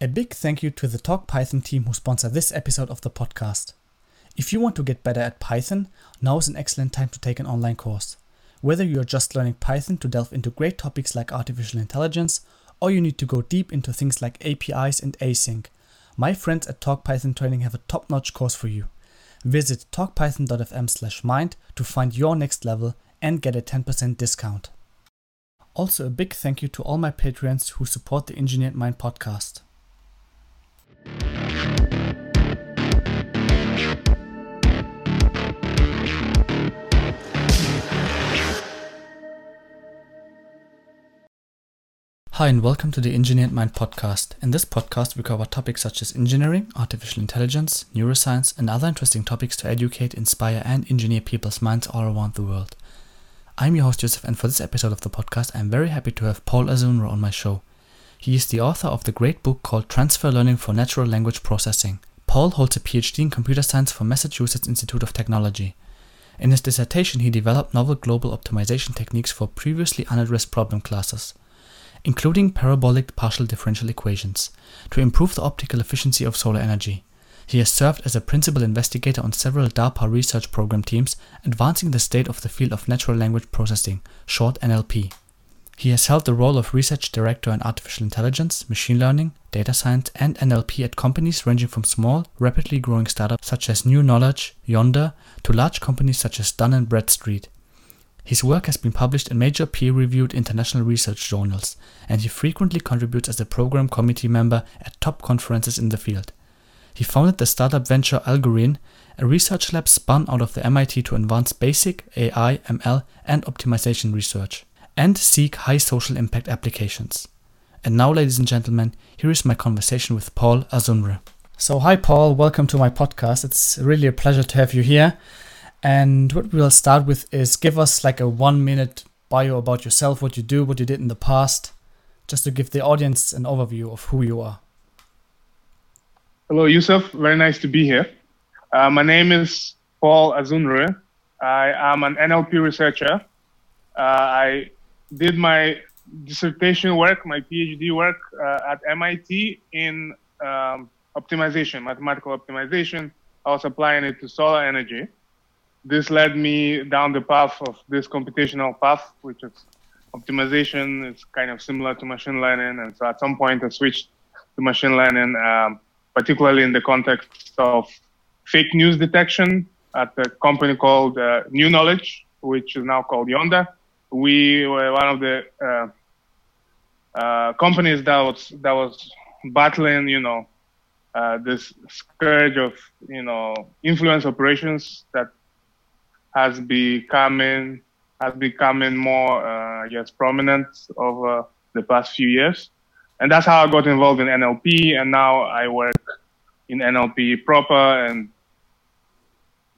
A big thank you to the Talk Python team who sponsor this episode of the podcast. If you want to get better at Python, now is an excellent time to take an online course. Whether you are just learning Python to delve into great topics like artificial intelligence, or you need to go deep into things like APIs and async, my friends at Talk Python Training have a top-notch course for you. Visit talkpython.fm/mind to find your next level and get a 10% discount. Also, a big thank you to all my Patreons who support the Engineered Mind podcast. Hi, and welcome to the Engineered Mind podcast. In this podcast, we cover topics such as engineering, artificial intelligence, neuroscience, and other interesting topics to educate, inspire, and engineer people's minds all around the world. I'm your host, Joseph, and for this episode of the podcast, I'm very happy to have Paul Azunre on my show. He is the author of the great book called Transfer Learning for Natural Language Processing. Paul holds a PhD in computer science from Massachusetts Institute of Technology. In his dissertation, he developed novel global optimization techniques for previously unaddressed problem classes including parabolic partial differential equations, to improve the optical efficiency of solar energy. He has served as a principal investigator on several DARPA research program teams advancing the state of the field of natural language processing, short NLP. He has held the role of research director in artificial intelligence, machine learning, data science, and NLP at companies ranging from small, rapidly growing startups such as New Knowledge, Yonder, to large companies such as Dun & Bradstreet. His work has been published in major peer-reviewed international research journals, and he frequently contributes as a program committee member at top conferences in the field. He founded the startup venture Algorine, a research lab spun out of the MIT to advance basic AI, ML, and optimization research, and seek high social impact applications. And now, ladies and gentlemen, here is my conversation with Paul Azunre. So, hi, Paul. Welcome to my podcast. It's really a pleasure to have you here. And what we'll start with is give us like a one minute bio about yourself, what you do, what you did in the past, just to give the audience an overview of who you are. Hello, Yusuf. Very nice to be here. Uh, my name is Paul Azunre. I am an NLP researcher. Uh, I did my dissertation work, my PhD work uh, at MIT in um, optimization, mathematical optimization. I was applying it to solar energy this led me down the path of this computational path, which is optimization. It's kind of similar to machine learning. And so at some point I switched to machine learning, um, particularly in the context of fake news detection at a company called uh, New Knowledge, which is now called Yonder. We were one of the uh, uh, companies that was that was battling, you know, uh, this scourge of you know influence operations that has becoming has becoming more, uh, guess, prominent over the past few years. And that's how I got involved in NLP. And now I work in NLP proper and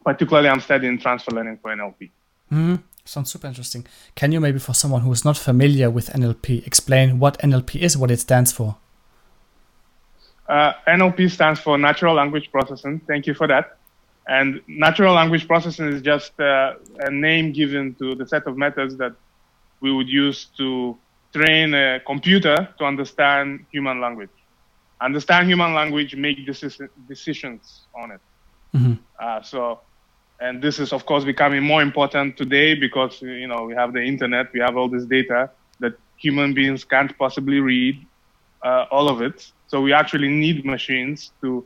particularly I'm studying transfer learning for NLP. Mm-hmm. Sounds super interesting. Can you maybe, for someone who is not familiar with NLP, explain what NLP is, what it stands for? Uh, NLP stands for Natural Language Processing. Thank you for that. And natural language processing is just uh, a name given to the set of methods that we would use to train a computer to understand human language. Understand human language, make decisions on it. Mm-hmm. Uh, so, and this is of course becoming more important today because you know we have the internet, we have all this data that human beings can't possibly read uh, all of it. So we actually need machines to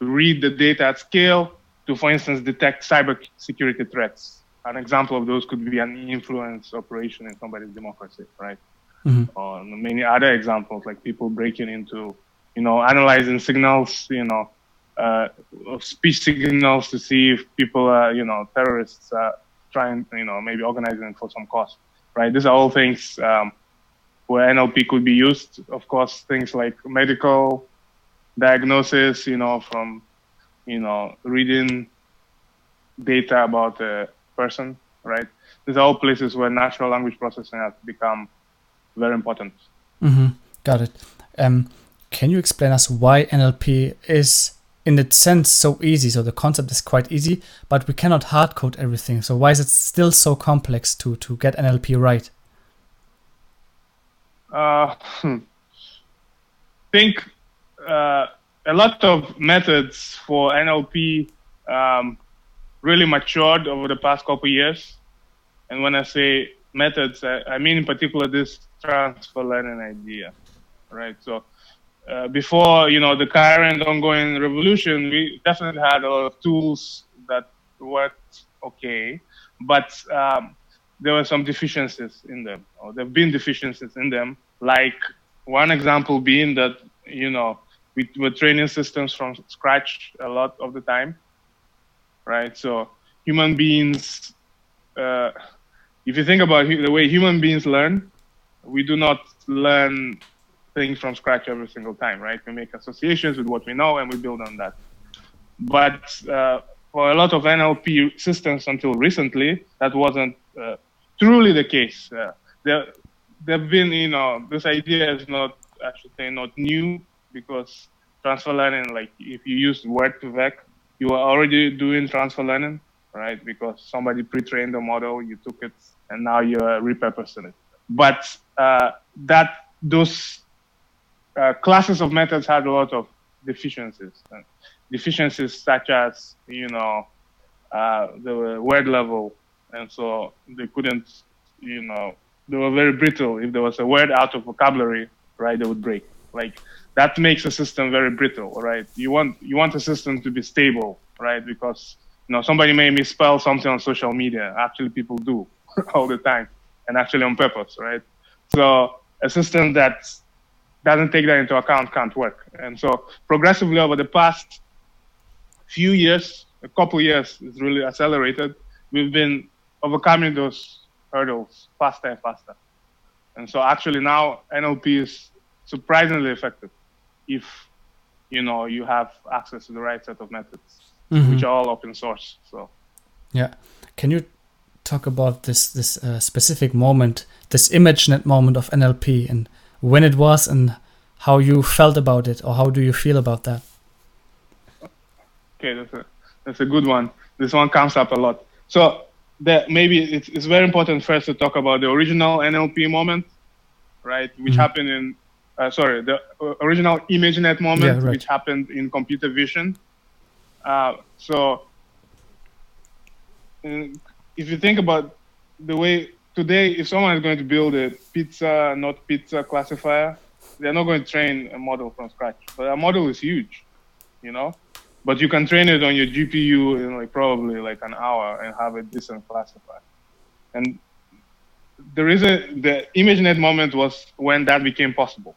read the data at scale to, for instance, detect cyber security threats. An example of those could be an influence operation in somebody's democracy, right? Mm-hmm. Or many other examples, like people breaking into, you know, analyzing signals, you know, uh, speech signals to see if people are, you know, terrorists are trying, you know, maybe organizing for some cause, right? These are all things um, where NLP could be used. Of course, things like medical diagnosis, you know, from you know, reading data about a person, right? These are all places where natural language processing has become very important. Mm-hmm. Got it. Um, can you explain us why NLP is, in its sense, so easy? So the concept is quite easy, but we cannot hard code everything. So why is it still so complex to to get NLP right? Uh, hmm. think uh, a lot of methods for NLP um, really matured over the past couple years. And when I say methods, I, I mean in particular this transfer learning idea, right? So uh, before you know the current ongoing revolution, we definitely had a lot of tools that worked okay, but um, there were some deficiencies in them, or there have been deficiencies in them. Like one example being that you know we were training systems from scratch a lot of the time, right? So human beings, uh, if you think about the way human beings learn, we do not learn things from scratch every single time, right? We make associations with what we know and we build on that. But uh, for a lot of NLP systems until recently, that wasn't uh, truly the case. Uh, there, there've been, you know, this idea is not, I should say, not new because transfer learning, like if you use Word2Vec, you are already doing transfer learning, right? Because somebody pre-trained the model, you took it, and now you're repurposing it. But uh, that those uh, classes of methods had a lot of deficiencies. And deficiencies such as, you know, uh, the word level, and so they couldn't, you know, they were very brittle. If there was a word out of vocabulary, right, they would break. Like that makes a system very brittle, right? You want you want a system to be stable, right? Because you know somebody may misspell something on social media. Actually, people do all the time, and actually on purpose, right? So a system that doesn't take that into account can't work. And so progressively over the past few years, a couple years, it's really accelerated. We've been overcoming those hurdles faster and faster. And so actually now NLP is surprisingly effective if you know you have access to the right set of methods, mm-hmm. which are all open source. So yeah, can you talk about this this uh, specific moment, this ImageNet moment of NLP, and when it was, and how you felt about it, or how do you feel about that? Okay, that's a that's a good one. This one comes up a lot. So that maybe it's, it's very important first to talk about the original NLP moment, right, which mm-hmm. happened in uh, sorry, the original ImageNet moment, yeah, right. which happened in computer vision. Uh, so, if you think about the way today, if someone is going to build a pizza, not pizza classifier, they're not going to train a model from scratch. But a model is huge, you know. But you can train it on your GPU in like probably like an hour and have a decent classifier. And the reason the ImageNet moment was when that became possible.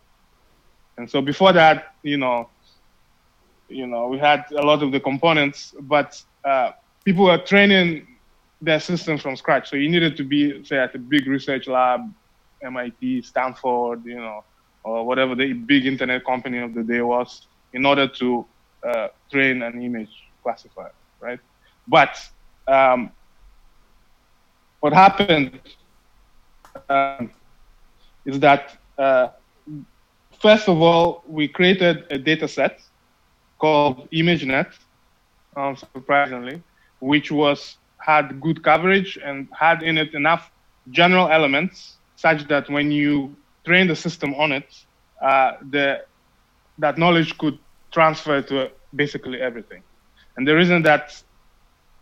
And so before that, you know, you know, we had a lot of the components, but uh, people were training their systems from scratch. So you needed to be, say, at a big research lab, MIT, Stanford, you know, or whatever the big internet company of the day was, in order to uh, train an image classifier, right? But um, what happened um, is that uh, first of all, we created a data set called ImageNet, um, surprisingly, which was had good coverage and had in it enough general elements such that when you train the system on it, uh, the, that knowledge could transfer to basically everything. And the reason that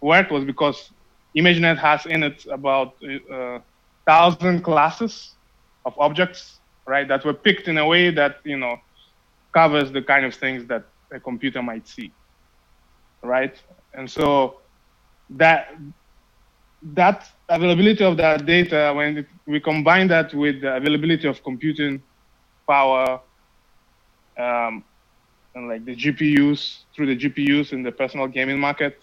worked was because ImageNet has in it about uh, thousand classes of objects right? That were picked in a way that you know covers the kind of things that a computer might see, right? And so that that availability of that data, when it, we combine that with the availability of computing power, um, and like the GPUs through the GPUs in the personal gaming market,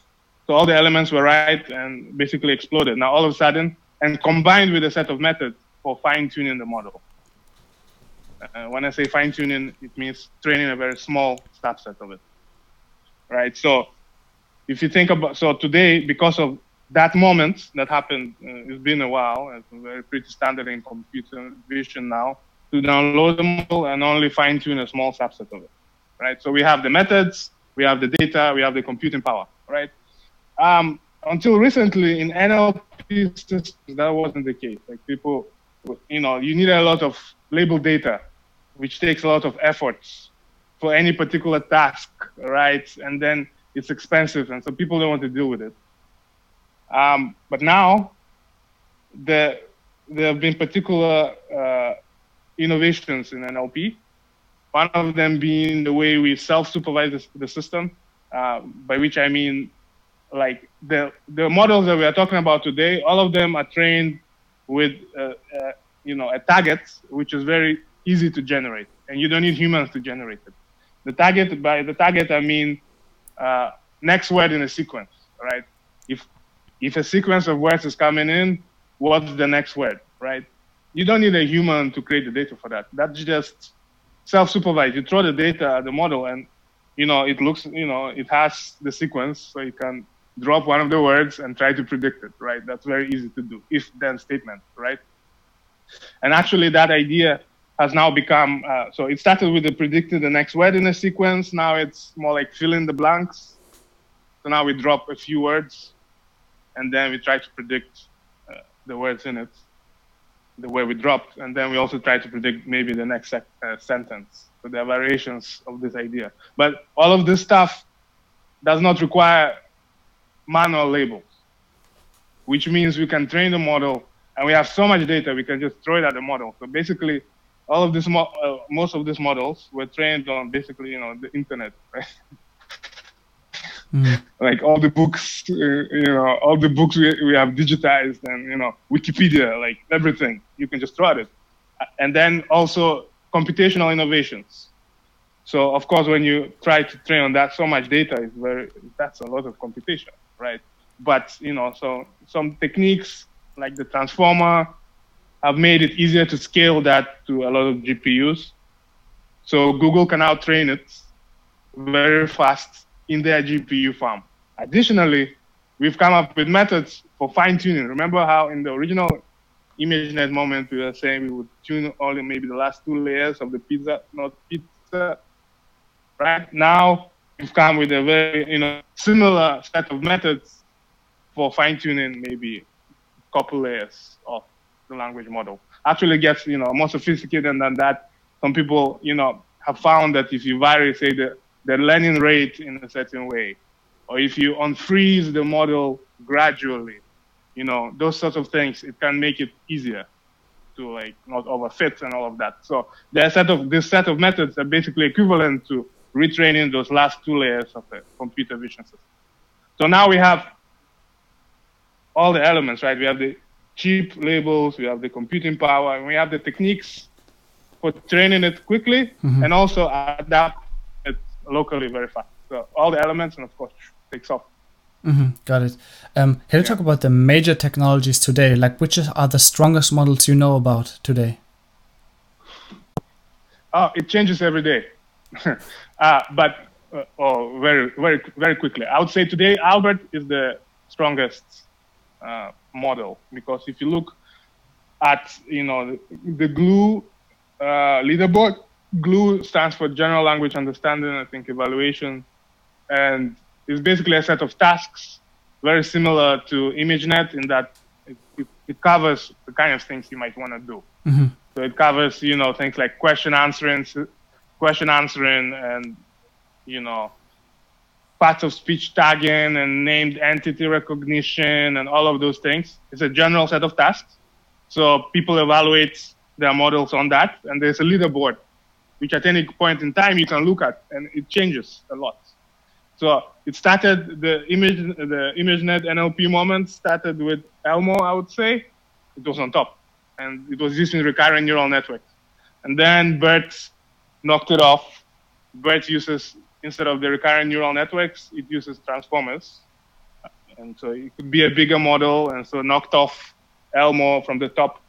so all the elements were right and basically exploded. Now all of a sudden, and combined with a set of methods for fine tuning the model. Uh, when I say fine tuning, it means training a very small subset of it, right? So if you think about, so today, because of that moment that happened, uh, it's been a while, it's very pretty standard in computer vision now, to download the model and only fine tune a small subset of it, right? So we have the methods, we have the data, we have the computing power, right? Um, until recently in NLP systems, that wasn't the case. Like people, you know, you need a lot of label data which takes a lot of efforts for any particular task, right? And then it's expensive, and so people don't want to deal with it. Um, but now, the, there have been particular uh, innovations in NLP. One of them being the way we self-supervise the, system, uh, by which I mean, like the the models that we are talking about today, all of them are trained with, uh, uh you know, a target which is very easy to generate, and you don't need humans to generate it. The target, by the target, I mean uh, next word in a sequence, right? If if a sequence of words is coming in, what's the next word, right? You don't need a human to create the data for that. That's just self-supervised. You throw the data at the model, and you know it looks, you know, it has the sequence, so you can drop one of the words and try to predict it, right? That's very easy to do. If-then statement, right? And actually, that idea has now become uh, so it started with the predicting the next word in a sequence. Now it's more like fill in the blanks. So now we drop a few words and then we try to predict uh, the words in it the way we dropped. And then we also try to predict maybe the next uh, sentence. So there are variations of this idea. But all of this stuff does not require manual labels which means we can train the model and we have so much data we can just throw it at the model. So basically all of this, mo- uh, most of these models were trained on basically, you know, the internet, right? Mm. like all the books, uh, you know, all the books we, we have digitized and, you know, Wikipedia, like everything, you can just throw at it. And then also computational innovations. So of course, when you try to train on that, so much data is very, that's a lot of computation, right? But, you know, so some techniques like the transformer, have made it easier to scale that to a lot of GPUs. So Google can now train it very fast in their GPU farm. Additionally, we've come up with methods for fine tuning. Remember how in the original ImageNet moment we were saying we would tune only maybe the last two layers of the pizza, not pizza. Right now, we've come with a very you know similar set of methods for fine tuning maybe a couple layers language model. Actually gets, you know, more sophisticated than that. Some people, you know, have found that if you vary, say, the, the learning rate in a certain way, or if you unfreeze the model gradually, you know, those sorts of things, it can make it easier to like not overfit and all of that. So the set of this set of methods are basically equivalent to retraining those last two layers of the computer vision system. So now we have all the elements, right? We have the cheap labels, we have the computing power, and we have the techniques for training it quickly mm-hmm. and also adapt it locally very fast. So all the elements, and of course, takes off. Mm-hmm. Got it. Um, can you yeah. talk about the major technologies today? Like, which are the strongest models you know about today? Oh, it changes every day. uh, but uh, oh, very, very, very quickly. I would say today Albert is the strongest uh, model. Because if you look at you know the, the glue uh, leaderboard glue stands for general language understanding i think evaluation. And it's basically a set of tasks very similar to imagenet in that it, it, it covers the kind of things you might want to do. Mm-hmm. so it covers you know things like question answering question answering and you know parts of speech tagging and named entity recognition and all of those things. It's a general set of tasks. So people evaluate their models on that, and there's a leaderboard, which at any point in time you can look at, and it changes a lot. So it started the image, the ImageNet NLP moment started with Elmo, I would say. It was on top, and it was using recurrent neural networks. And then BERT knocked it off. BERT uses instead of the recurrent neural networks, it uses transformers. And so it could be a bigger model, and so knocked off Elmo from the top.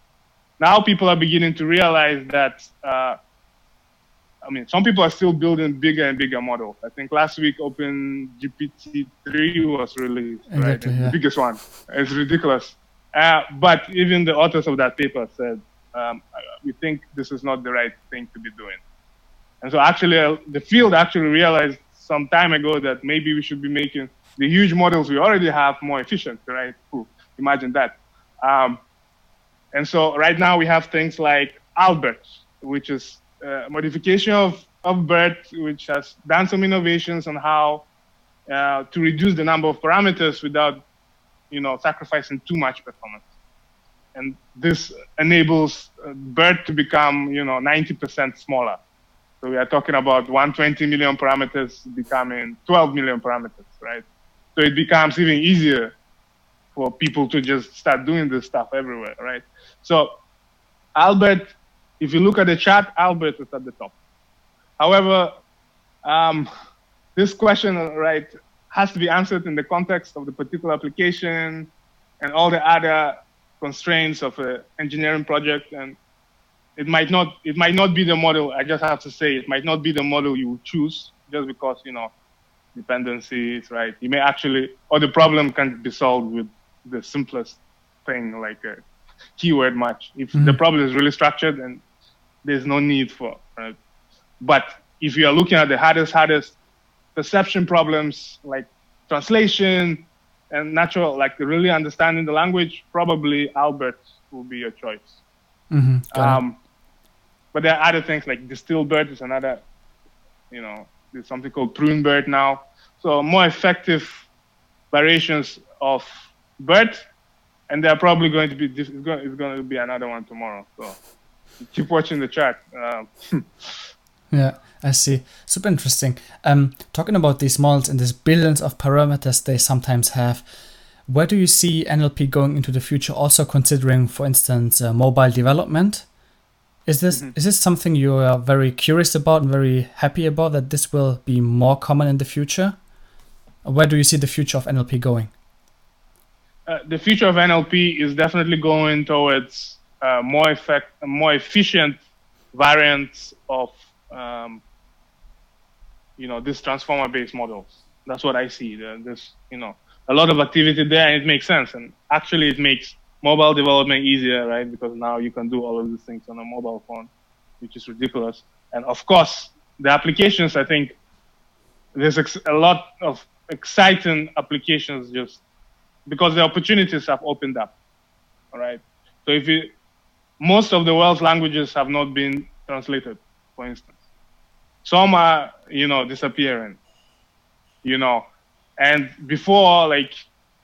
Now people are beginning to realize that, uh, I mean, some people are still building bigger and bigger models. I think last week OpenGPT-3 was released, exactly, right? Yeah. The biggest one. It's ridiculous. Uh, but even the authors of that paper said, um, we think this is not the right thing to be doing. And so actually, uh, the field actually realized some time ago that maybe we should be making the huge models we already have more efficient, right? Ooh, imagine that. Um, and so right now we have things like Albert, which is a modification of of BERT, which has done some innovations on how uh, to reduce the number of parameters without, you know, sacrificing too much performance. And this enables uh, BERT to become, you know, 90% smaller. So we are talking about 120 million parameters becoming 12 million parameters, right? So it becomes even easier for people to just start doing this stuff everywhere, right? So Albert, if you look at the chart, Albert is at the top. However, um, this question, right, has to be answered in the context of the particular application and all the other constraints of an engineering project. And it might not, it might not be the model. I just have to say, it might not be the model you choose just because you know dependencies, right? You may actually, or the problem can be solved with the simplest thing like a keyword match. If mm-hmm. the problem is really structured, then there's no need for. Right? But if you are looking at the hardest, hardest perception problems like translation and natural, like really understanding the language, probably Albert will be your choice. Mm-hmm. Um, but there are other things like DistilBERT is another, you know, there's something called PruneBERT now. So more effective variations of BERT, and they're probably going to be it's going, it's going to be another one tomorrow. So keep watching the chat. Um, yeah, I see. Super interesting. Um, talking about these models and these billions of parameters they sometimes have, where do you see NLP going into the future? Also considering, for instance, uh, mobile development. Is this mm-hmm. is this something you are very curious about and very happy about that this will be more common in the future? Where do you see the future of NLP going? Uh, the future of NLP is definitely going towards uh, more effect, more efficient variants of um, you know these transformer-based models. That's what I see. There's you know a lot of activity there, and it makes sense. And actually, it makes mobile development easier, right? Because now you can do all of these things on a mobile phone, which is ridiculous. And of course, the applications, I think there's a lot of exciting applications just because the opportunities have opened up. All right. So if you, most of the world's languages have not been translated, for instance. Some are, you know, disappearing, you know, and before, like,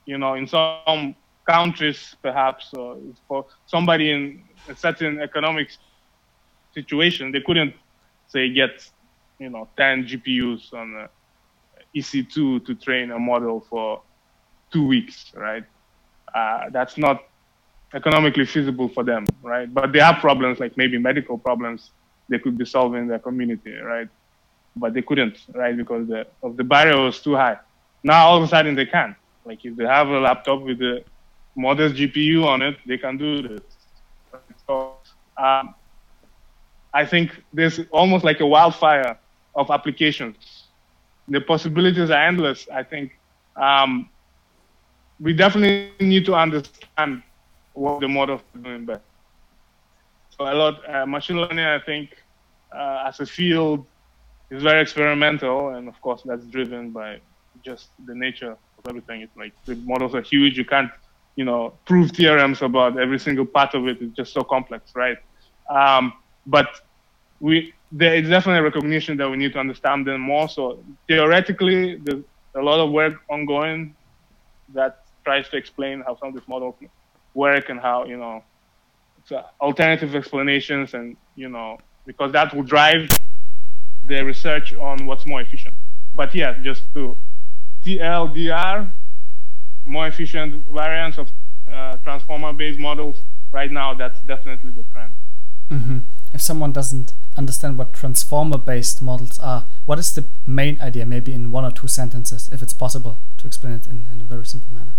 you know, in some countries, perhaps, or for somebody in a certain economic situation, they couldn't say get, you know, 10 GPUs on EC2 to train a model for two weeks, right? Uh, that's not economically feasible for them, right? But they have problems like maybe medical problems they could be solving their community, right? But they couldn't, right? Because the, of the barrier was too high. Now all of a sudden they can. Like if they have a laptop with a modest GPU on it, they can do this. So um, I think there's almost like a wildfire of applications. The possibilities are endless. I think um, we definitely need to understand what the model is doing best. So a lot uh, machine learning, I think, uh, as a field, is very experimental, and of course that's driven by just the nature of everything. It's like the models are huge. You can't you know, prove theorems about every single part of it. It's just so complex, right? Um, but we there is definitely a recognition that we need to understand them more. So theoretically, there's a lot of work ongoing that tries to explain how some of these models work and how you know so alternative explanations and you know because that will drive the research on what's more efficient. But yeah, just to TLDR, more efficient variants of uh, transformer-based models. Right now, that's definitely the trend. Mm-hmm. If someone doesn't understand what transformer-based models are, what is the main idea? Maybe in one or two sentences, if it's possible to explain it in, in a very simple manner.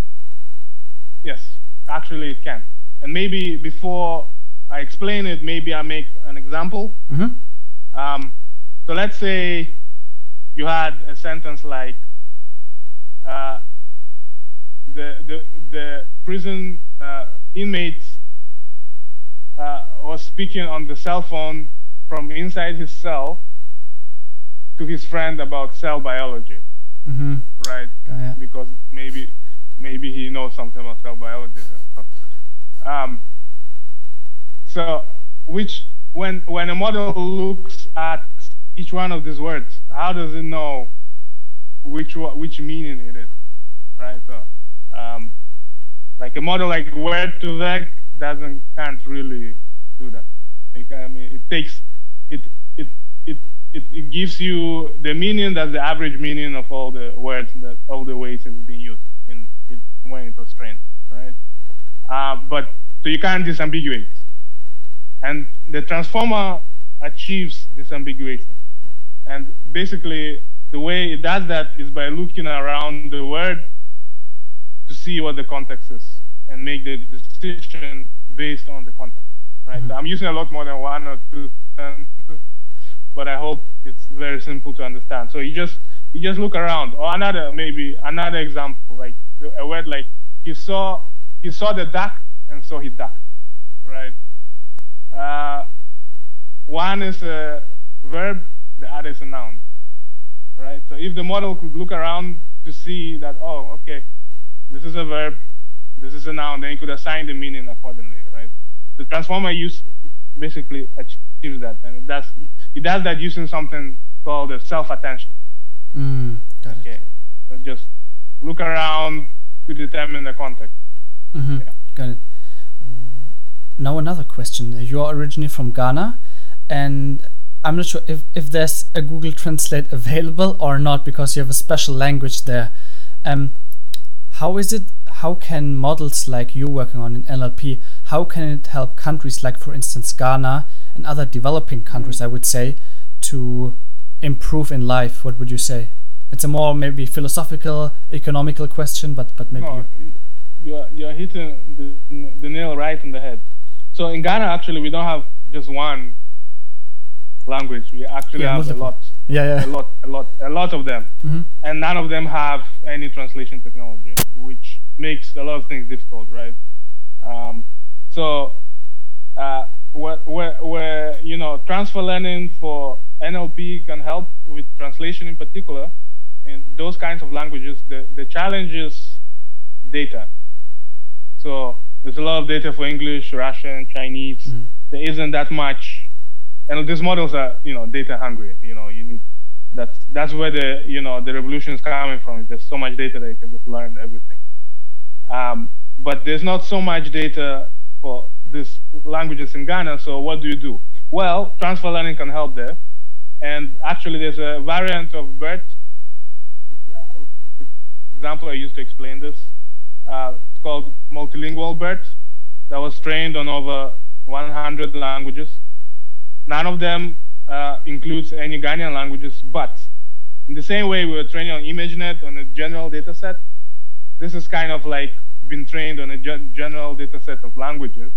Yes, actually, it can. And maybe before I explain it, maybe I make an example. Mm-hmm. Um, so let's say you had a sentence like, uh, the, the, the prison uh, inmates uh, was speaking on the cell phone from inside his cell to his friend about cell biology. Mm-hmm. Right? yeah. Because maybe maybe he knows something about cell biology. Um, so, which when when a model looks at each one of these words? How does it know which which meaning it is, right? So, um, like a model like word2vec doesn't can't really do that. Like, I mean, it takes it it it it, it gives you the meaning that's the average meaning of all the words that all the ways it's being used in it when it was trained, right? Uh, but so you can't disambiguate, and the transformer achieves disambiguation, and basically the way it does that is by looking around the word to see what the context is and make the decision based on the context, right? Mm-hmm. So I'm using a lot more than one or two sentences but I hope it's very simple to understand. So you just you just look around, or another maybe another example, like a word like he saw he saw the duck and so he ducked, right? Uh, one is a verb, the other is a noun, right? So if the model could look around to see that, oh, okay, this is a verb, this is a noun, then you could assign the meaning accordingly, right? The transformer use basically achieves that, and it does it does that using something called self attention. Mm, got okay. it. So just look around to determine the context. Mm-hmm. Yeah. Got it. Now another question. You are originally from Ghana, and I'm not sure if, if there's a Google Translate available or not because you have a special language there. Um, how is it? How can models like you're working on in NLP? How can it help countries like, for instance, Ghana and other developing countries. I would say, to improve in life? What would you say? It's a more maybe philosophical, economical question, but but maybe no, you are you are hitting the, the nail right on the head. So in Ghana, actually, we don't have just one language. We actually yeah, have a lot. Yeah, yeah. A lot, a lot, a lot of them, mm-hmm. and none of them have any translation technology, which makes a lot of things difficult, right? Um, so uh, where, where, where you know transfer learning for NLP can help with translation in particular in those kinds of languages. The the challenge is data. So there's a lot of data for English, Russian, Chinese. Mm-hmm. There isn't that much, and these models are you know data hungry. You know you need that's that's where the you know the revolution is coming from. There's so much data that you can just learn everything. Um, but there's not so much data for these languages in Ghana. So what do you do? Well, transfer learning can help there. And actually, there's a variant of BERT. Example I used to explain this. Uh, it's called multilingual BERT that was trained on over 100 languages. None of them uh, includes any Ghanaian languages, but in the same way we were training on ImageNet on a general data set, this is kind of like been trained on a general data set of languages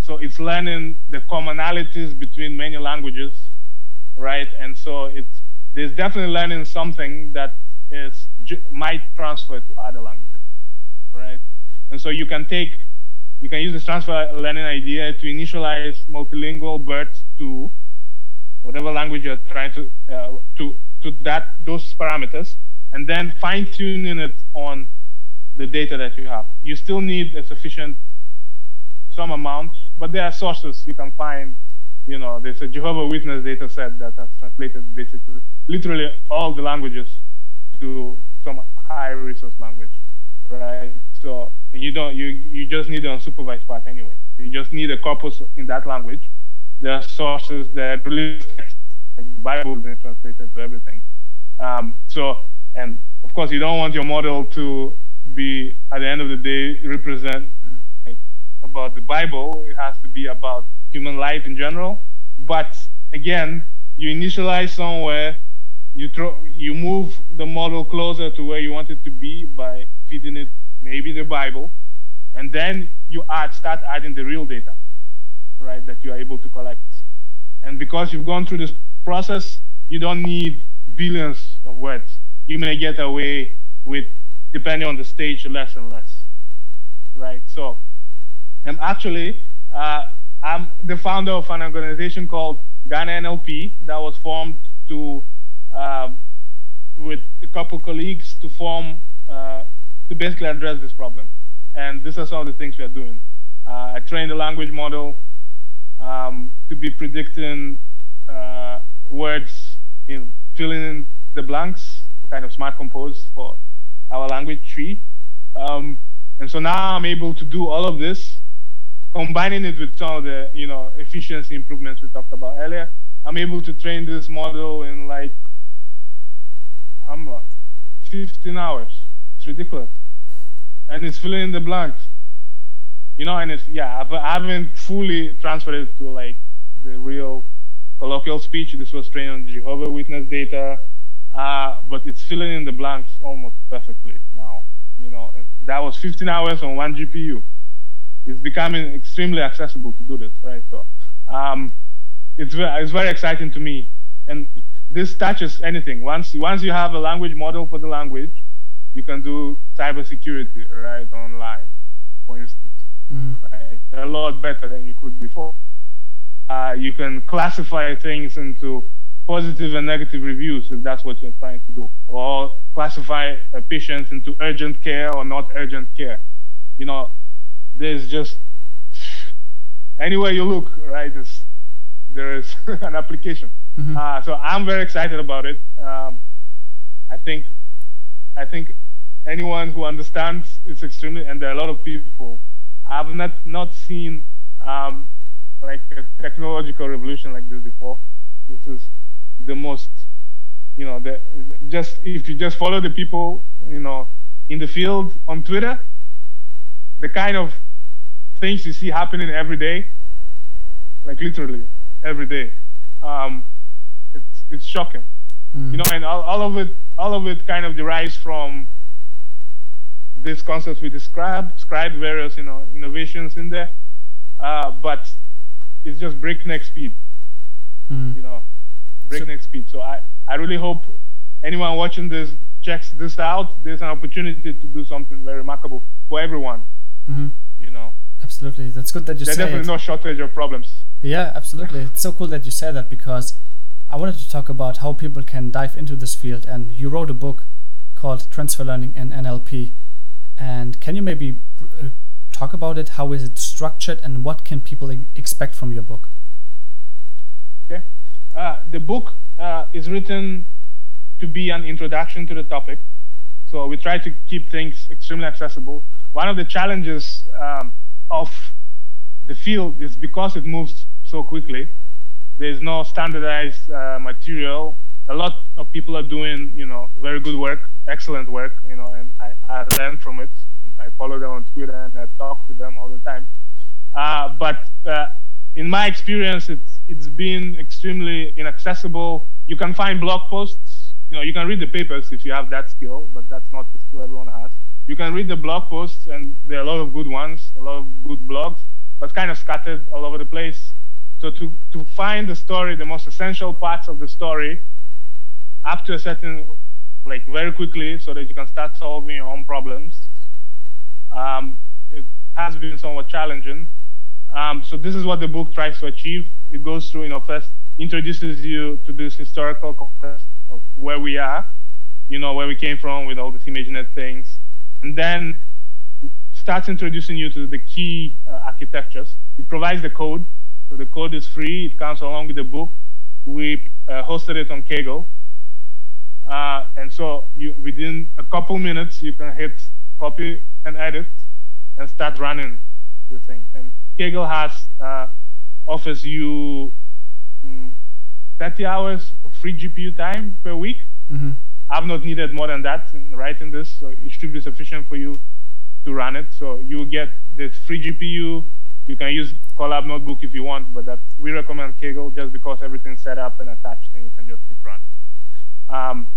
so it's learning the commonalities between many languages, right? And so it's there's definitely learning something that is might transfer to other languages, right? And so you can take you can use this transfer learning idea to initialize multilingual BERTs to whatever language you're trying to uh, to to that those parameters, and then fine tuning it on the data that you have. You still need a sufficient some amount, but there are sources you can find. You know, there's a Jehovah Witness data set that has translated basically literally all the languages to some high resource language, right? So you don't you you just need an unsupervised part anyway. You just need a corpus in that language. There are sources that release like the Bible being translated to everything. Um, so and of course you don't want your model to be at the end of the day represent about the Bible. It has to be about human life in general. But again, you initialize somewhere, you throw, you move the model closer to where you want it to be by feeding it maybe the Bible, and then you add, start adding the real data, right, that you are able to collect. And because you've gone through this process, you don't need billions of words. You may get away with, depending on the stage, less and less, right? So I'm actually uh, I'm the founder of an organization called Ghana NLP that was formed to uh, with a couple colleagues to form uh, to basically address this problem. And these are some of the things we are doing. Uh, I trained the language model um, to be predicting uh, words in filling in the blanks, kind of smart compose for our language Twi. Um, and so now I'm able to do all of this, combining it with some of the you know efficiency improvements we talked about earlier. I'm able to train this model in like I'm 15 hours. It's ridiculous, and it's filling in the blanks. You know, and it's yeah, but I haven't fully transferred it to like the real colloquial speech. This was trained on Jehovah Witness data, uh, but it's filling in the blanks almost perfectly now. You know, and that was 15 hours on one GPU. It's becoming extremely accessible to do this, right? So, um, it's very, it's very exciting to me, and this touches anything. Once once you have a language model for the language, you can do cybersecurity right online, for instance. Mm. Right, a lot better than you could before. Uh, you can classify things into positive and negative reviews if that's what you're trying to do, or classify a patient into urgent care or not urgent care. You know, there's just anywhere you look, right? there is an application. Mm-hmm. Uh, so I'm very excited about it. Um, I think I think anyone who understands it's extremely and there are a lot of people. I've not not seen um, like a technological revolution like this before. This is the most, you know, the just if you just follow the people, you know, in the field on Twitter, the kind of things you see happening every day, like literally every day. Um, it's it's shocking, mm. you know, and all, all of it all of it kind of derives from this concept we described, described various you know innovations in there, uh, but it's just breakneck speed, mm. you know, breakneck so, speed. So I I really hope anyone watching this checks this out. There's an opportunity to do something very remarkable for everyone. Mm-hmm. You know. Absolutely, that's good that you. There's definitely it. no shortage of problems. Yeah, absolutely. it's so cool that you said that because I wanted to talk about how people can dive into this field, and you wrote a book called Transfer Learning and NLP. And can you maybe uh, talk about it? How is it structured, and what can people expect from your book? Okay, uh, the book uh, is written to be an introduction to the topic. So we try to keep things extremely accessible. One of the challenges um, of the field is because it moves so quickly. There's no standardized uh, material. A lot of people are doing, you know, very good work, excellent work, you know, and I, I learn from it. And I follow them on Twitter and I talk to them all the time. Uh, but uh, in my experience, it's it's been extremely inaccessible. You can find blog posts. You know, you can read the papers if you have that skill, but that's not the skill everyone has. You can read the blog posts, and there are a lot of good ones, a lot of good blogs but kind of scattered all over the place. So to, to find the story, the most essential parts of the story, up to a certain, like very quickly, so that you can start solving your own problems, um, it has been somewhat challenging. Um, so this is what the book tries to achieve. It goes through, you know, first introduces you to this historical context of where we are, you know, where we came from with all these ImageNet things, and then starts introducing you to the key uh, architectures. It provides the code. So the code is free. It comes along with the book. We uh, hosted it on Kaggle. Uh, and so you, within a couple minutes, you can hit copy and edit and start running the thing. And Kaggle has uh, offers you um, 30 hours of free GPU time per week. Mm-hmm. I've not needed more than that in writing this, so it should be sufficient for you to run it. So you get this free GPU. You can use Colab Notebook if you want, but that's, we recommend Kaggle just because everything's set up and attached and you can just hit run. Um,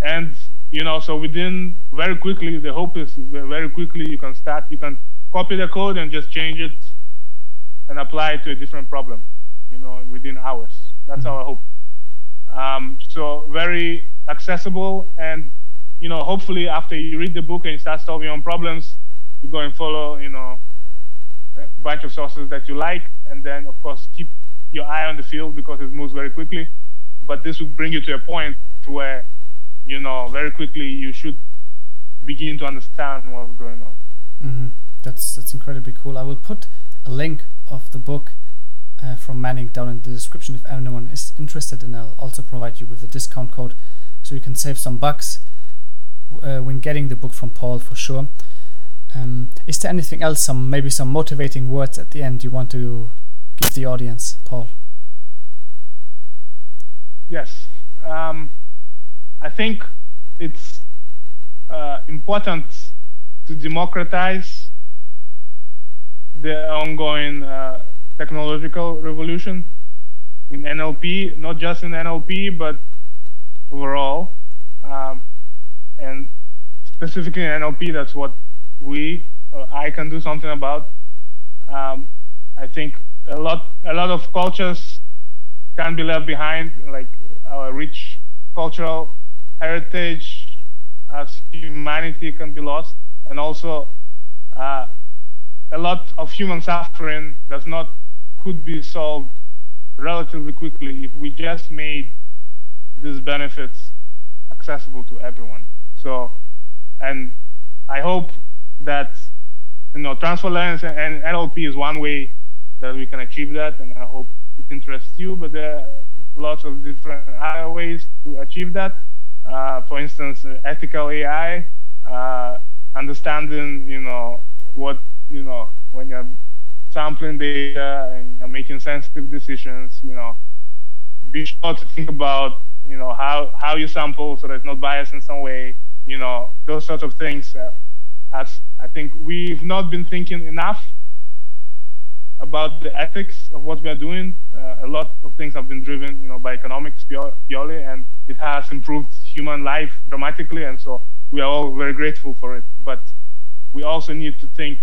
and, you know, so within very quickly, the hope is very quickly you can start, you can copy the code and just change it and apply it to a different problem, you know, within hours. That's mm-hmm. our hope. Um, so very accessible and you know, hopefully after you read the book and you start solving your own problems, you go and follow, you know, a bunch of sources that you like, and then of course keep your eye on the field because it moves very quickly. But this will bring you to a point where, you know, very quickly you should begin to understand what's going on. Mm-hmm. That's that's incredibly cool. I will put a link of the book uh, from Manning down in the description if anyone is interested, and I'll also provide you with a discount code so you can save some bucks uh, when getting the book from Paul for sure. Um, is there anything else, some maybe some motivating words at the end you want to give the audience, Paul? Yes, um, I think it's uh, important to democratize the ongoing uh, technological revolution in NLP, not just in NLP, but overall. Um, and specifically in NLP, that's what we, I can do something about. Um, I think a lot, a lot of cultures can be left behind, like our rich cultural heritage as humanity can be lost, and also uh, a lot of human suffering does not could be solved relatively quickly if we just made these benefits accessible to everyone. So, and I hope that you know transfer learning and NLP is one way that we can achieve that, and I hope it interests you. But there are lots of different other ways to achieve that. Uh, for instance, ethical AI, uh, understanding you know what you know when you're sampling data and you're making sensitive decisions. You know, be sure to think about you know how how you sample so there's not bias in some way. You know, those sorts of things. Uh, I think we've not been thinking enough about the ethics of what we are doing. Uh, a lot of things have been driven, you know, by economics purely, and it has improved human life dramatically. And so we are all very grateful for it. But we also need to think,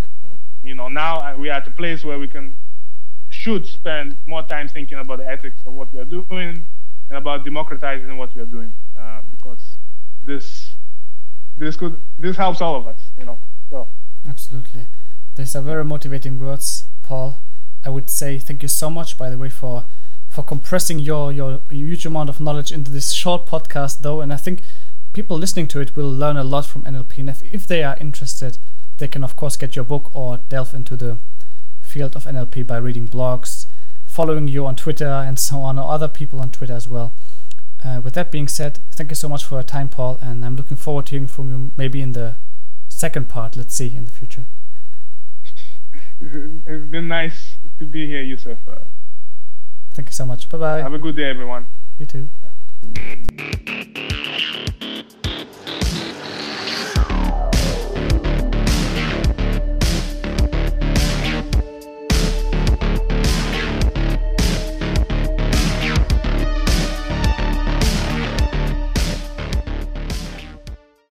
you know, now we are at a place where we can should spend more time thinking about the ethics of what we are doing and about democratizing what we are doing, uh, because this this could this helps all of us, absolutely, these are very motivating words, Paul. I would say thank you so much, by the way, for for compressing your your huge amount of knowledge into this short podcast, though. And I think people listening to it will learn a lot from NLP. And if, if they are interested, they can of course get your book or delve into the field of NLP by reading blogs, following you on Twitter, and so on, or other people on Twitter as well. Uh, with that being said, thank you so much for your time, Paul, and I'm looking forward to hearing from you maybe in the second part. Let's see in the future. It's been nice to be here, Yusuf. Uh, thank you so much. Bye bye. Have a good day, everyone. You too. Yeah.